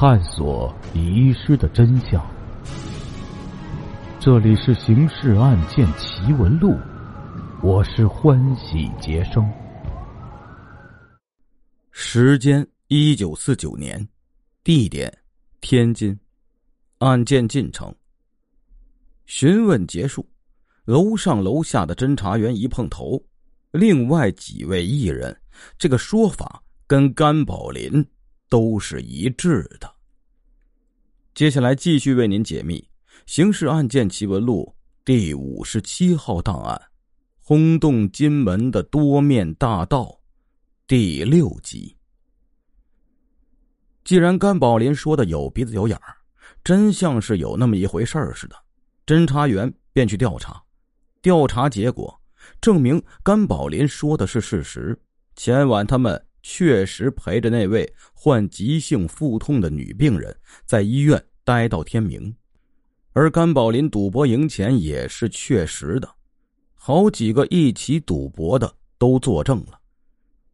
探索遗失的真相。这里是《刑事案件奇闻录》，我是欢喜杰生。时间：一九四九年，地点：天津。案件进程：询问结束，楼上楼下的侦查员一碰头，另外几位艺人这个说法跟甘宝林。都是一致的。接下来继续为您解密《刑事案件奇闻录》第五十七号档案——轰动金门的多面大盗第六集。既然甘宝林说的有鼻子有眼儿，真像是有那么一回事儿似的，侦查员便去调查。调查结果证明甘宝林说的是事实。前晚他们。确实陪着那位患急性腹痛的女病人在医院待到天明，而甘宝林赌博赢钱也是确实的，好几个一起赌博的都作证了。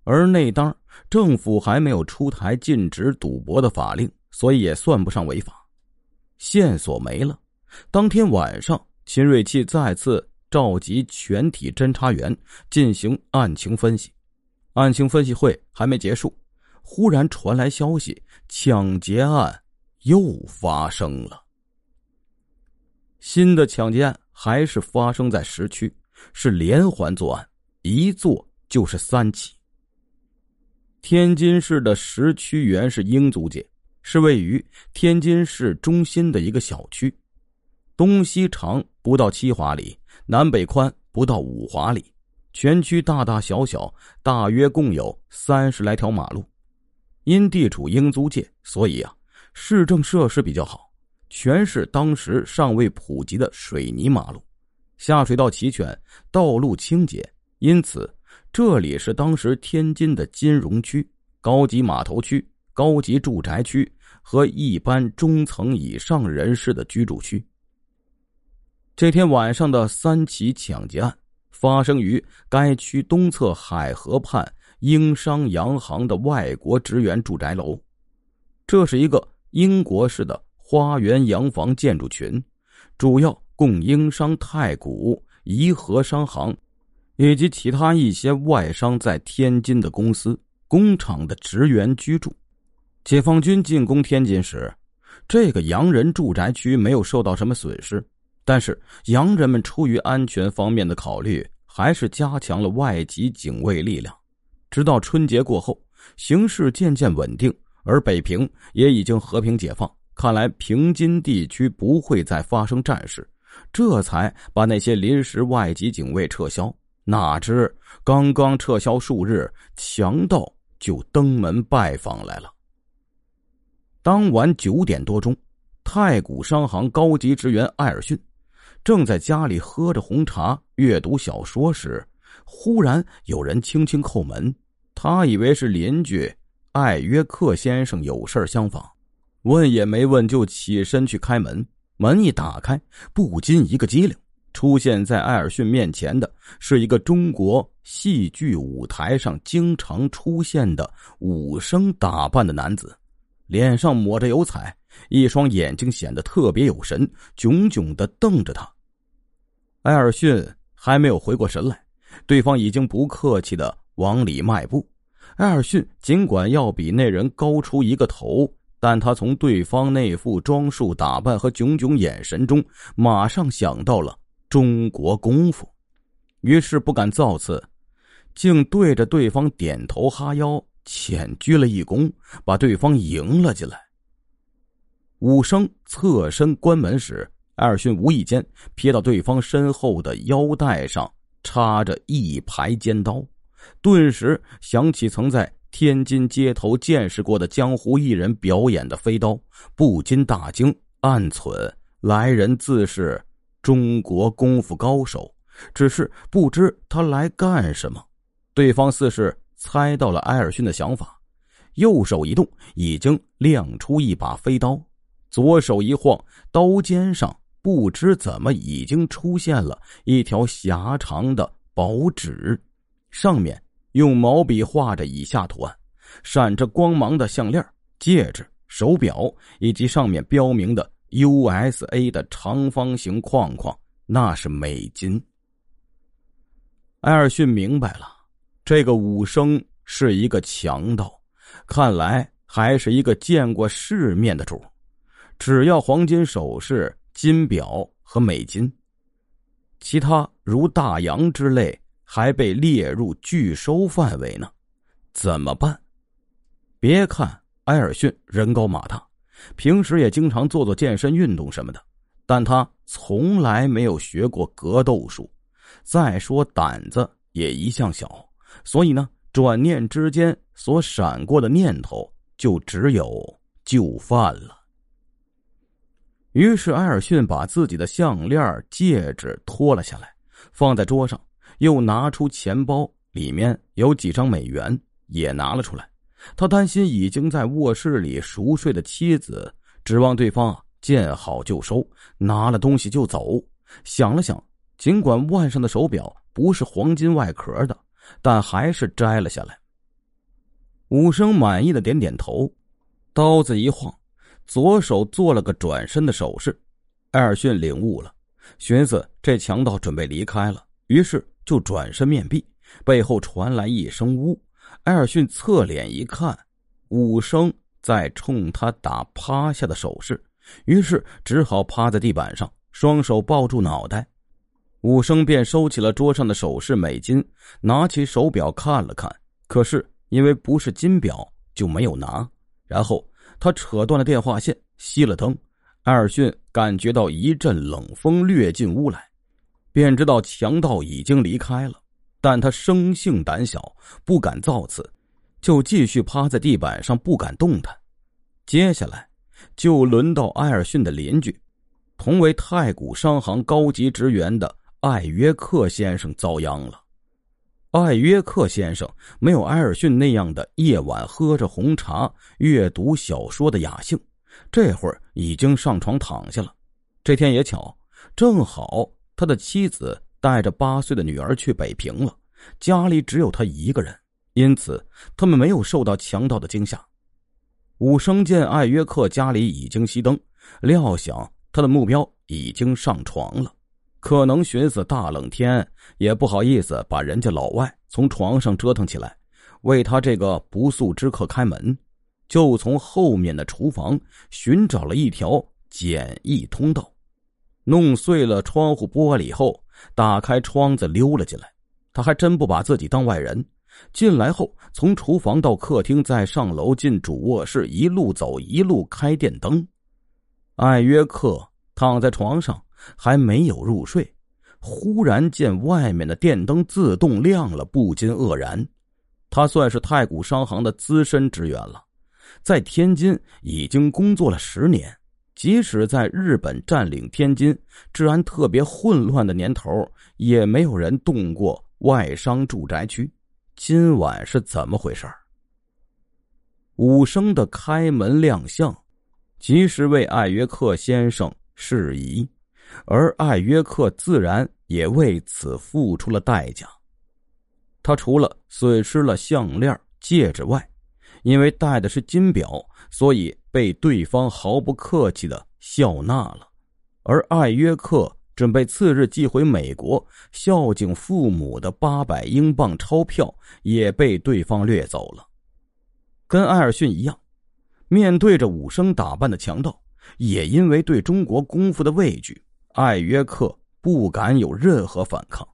而那当政府还没有出台禁止赌博的法令，所以也算不上违法。线索没了，当天晚上，秦瑞气再次召集全体侦查员进行案情分析。案情分析会还没结束，忽然传来消息：抢劫案又发生了。新的抢劫案还是发生在市区，是连环作案，一做就是三起。天津市的石区原是英租界，是位于天津市中心的一个小区，东西长不到七华里，南北宽不到五华里。全区大大小小大约共有三十来条马路，因地处英租界，所以啊，市政设施比较好，全是当时尚未普及的水泥马路，下水道齐全，道路清洁，因此这里是当时天津的金融区、高级码头区、高级住宅区和一般中层以上人士的居住区。这天晚上的三起抢劫案。发生于该区东侧海河畔英商洋行的外国职员住宅楼，这是一个英国式的花园洋房建筑群，主要供英商太古、怡和商行以及其他一些外商在天津的公司、工厂的职员居住。解放军进攻天津时，这个洋人住宅区没有受到什么损失。但是洋人们出于安全方面的考虑，还是加强了外籍警卫力量。直到春节过后，形势渐渐稳定，而北平也已经和平解放，看来平津地区不会再发生战事，这才把那些临时外籍警卫撤销。哪知刚刚撤销数日，强盗就登门拜访来了。当晚九点多钟，太古商行高级职员艾尔逊。正在家里喝着红茶、阅读小说时，忽然有人轻轻叩门。他以为是邻居艾约克先生有事相访，问也没问就起身去开门。门一打开，不禁一个机灵，出现在艾尔逊面前的是一个中国戏剧舞台上经常出现的武生打扮的男子，脸上抹着油彩，一双眼睛显得特别有神，炯炯的瞪着他。艾尔逊还没有回过神来，对方已经不客气的往里迈步。艾尔逊尽管要比那人高出一个头，但他从对方那副装束打扮和炯炯眼神中，马上想到了中国功夫，于是不敢造次，竟对着对方点头哈腰，浅鞠了一躬，把对方迎了进来。武生侧身关门时。艾尔逊无意间瞥到对方身后的腰带上插着一排尖刀，顿时想起曾在天津街头见识过的江湖艺人表演的飞刀，不禁大惊，暗忖来人自是中国功夫高手，只是不知他来干什么。对方似是猜到了艾尔逊的想法，右手一动，已经亮出一把飞刀，左手一晃，刀尖上。不知怎么，已经出现了一条狭长的薄纸，上面用毛笔画着以下图案：闪着光芒的项链、戒指、手表以及上面标明的 USA 的长方形框框，那是美金。艾尔逊明白了，这个武生是一个强盗，看来还是一个见过世面的主。只要黄金首饰、金表和美金，其他如大洋之类还被列入拒收范围呢。怎么办？别看埃尔逊人高马大，平时也经常做做健身运动什么的，但他从来没有学过格斗术。再说胆子也一向小，所以呢，转念之间所闪过的念头就只有就范了。于是埃尔逊把自己的项链、戒指脱了下来，放在桌上，又拿出钱包，里面有几张美元。也拿了出来，他担心已经在卧室里熟睡的妻子，指望对方见好就收，拿了东西就走。想了想，尽管腕上的手表不是黄金外壳的，但还是摘了下来。武生满意的点点头，刀子一晃，左手做了个转身的手势。艾尔逊领悟了，寻思这强盗准备离开了，于是就转身面壁，背后传来一声“呜”。艾尔逊侧脸一看，武生在冲他打趴下的手势，于是只好趴在地板上，双手抱住脑袋。武生便收起了桌上的首饰美金，拿起手表看了看，可是因为不是金表，就没有拿。然后他扯断了电话线，熄了灯。艾尔逊感觉到一阵冷风掠进屋来，便知道强盗已经离开了。但他生性胆小，不敢造次，就继续趴在地板上不敢动弹。接下来，就轮到埃尔逊的邻居，同为太古商行高级职员的艾约克先生遭殃了。艾约克先生没有埃尔逊那样的夜晚喝着红茶、阅读小说的雅兴，这会儿已经上床躺下了。这天也巧，正好他的妻子。带着八岁的女儿去北平了，家里只有他一个人，因此他们没有受到强盗的惊吓。武生见艾约克家里已经熄灯，料想他的目标已经上床了，可能寻思大冷天也不好意思把人家老外从床上折腾起来，为他这个不速之客开门，就从后面的厨房寻找了一条简易通道，弄碎了窗户玻璃后。打开窗子溜了进来，他还真不把自己当外人。进来后，从厨房到客厅，再上楼进主卧室，一路走一路开电灯。艾约克躺在床上还没有入睡，忽然见外面的电灯自动亮了，不禁愕然。他算是太古商行的资深职员了，在天津已经工作了十年。即使在日本占领天津、治安特别混乱的年头，也没有人动过外商住宅区。今晚是怎么回事武生的开门亮相，及时为艾约克先生释疑，而艾约克自然也为此付出了代价。他除了损失了项链、戒指外，因为戴的是金表，所以。被对方毫不客气的笑纳了，而艾约克准备次日寄回美国孝敬父母的八百英镑钞票也被对方掠走了。跟艾尔逊一样，面对着武生打扮的强盗，也因为对中国功夫的畏惧，艾约克不敢有任何反抗。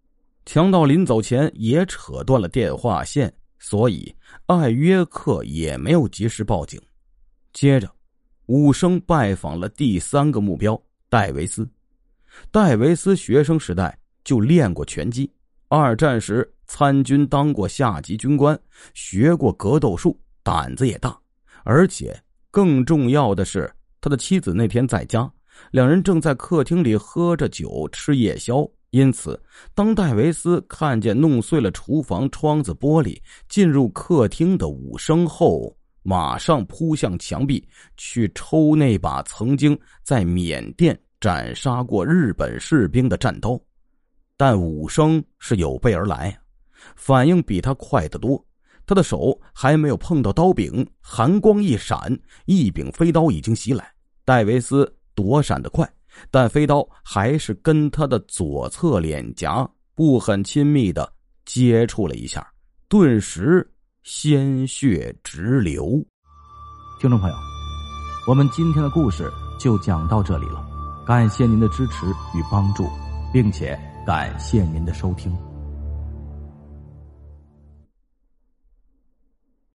强盗临走前也扯断了电话线，所以艾约克也没有及时报警。接着，武生拜访了第三个目标戴维斯。戴维斯学生时代就练过拳击，二战时参军当过下级军官，学过格斗术，胆子也大。而且更重要的是，他的妻子那天在家，两人正在客厅里喝着酒吃夜宵。因此，当戴维斯看见弄碎了厨房窗子玻璃进入客厅的武生后，马上扑向墙壁，去抽那把曾经在缅甸斩杀过日本士兵的战刀，但武生是有备而来，反应比他快得多。他的手还没有碰到刀柄，寒光一闪，一柄飞刀已经袭来。戴维斯躲闪的快，但飞刀还是跟他的左侧脸颊不很亲密的接触了一下，顿时鲜血直流。听众朋友，我们今天的故事就讲到这里了，感谢您的支持与帮助，并且感谢您的收听。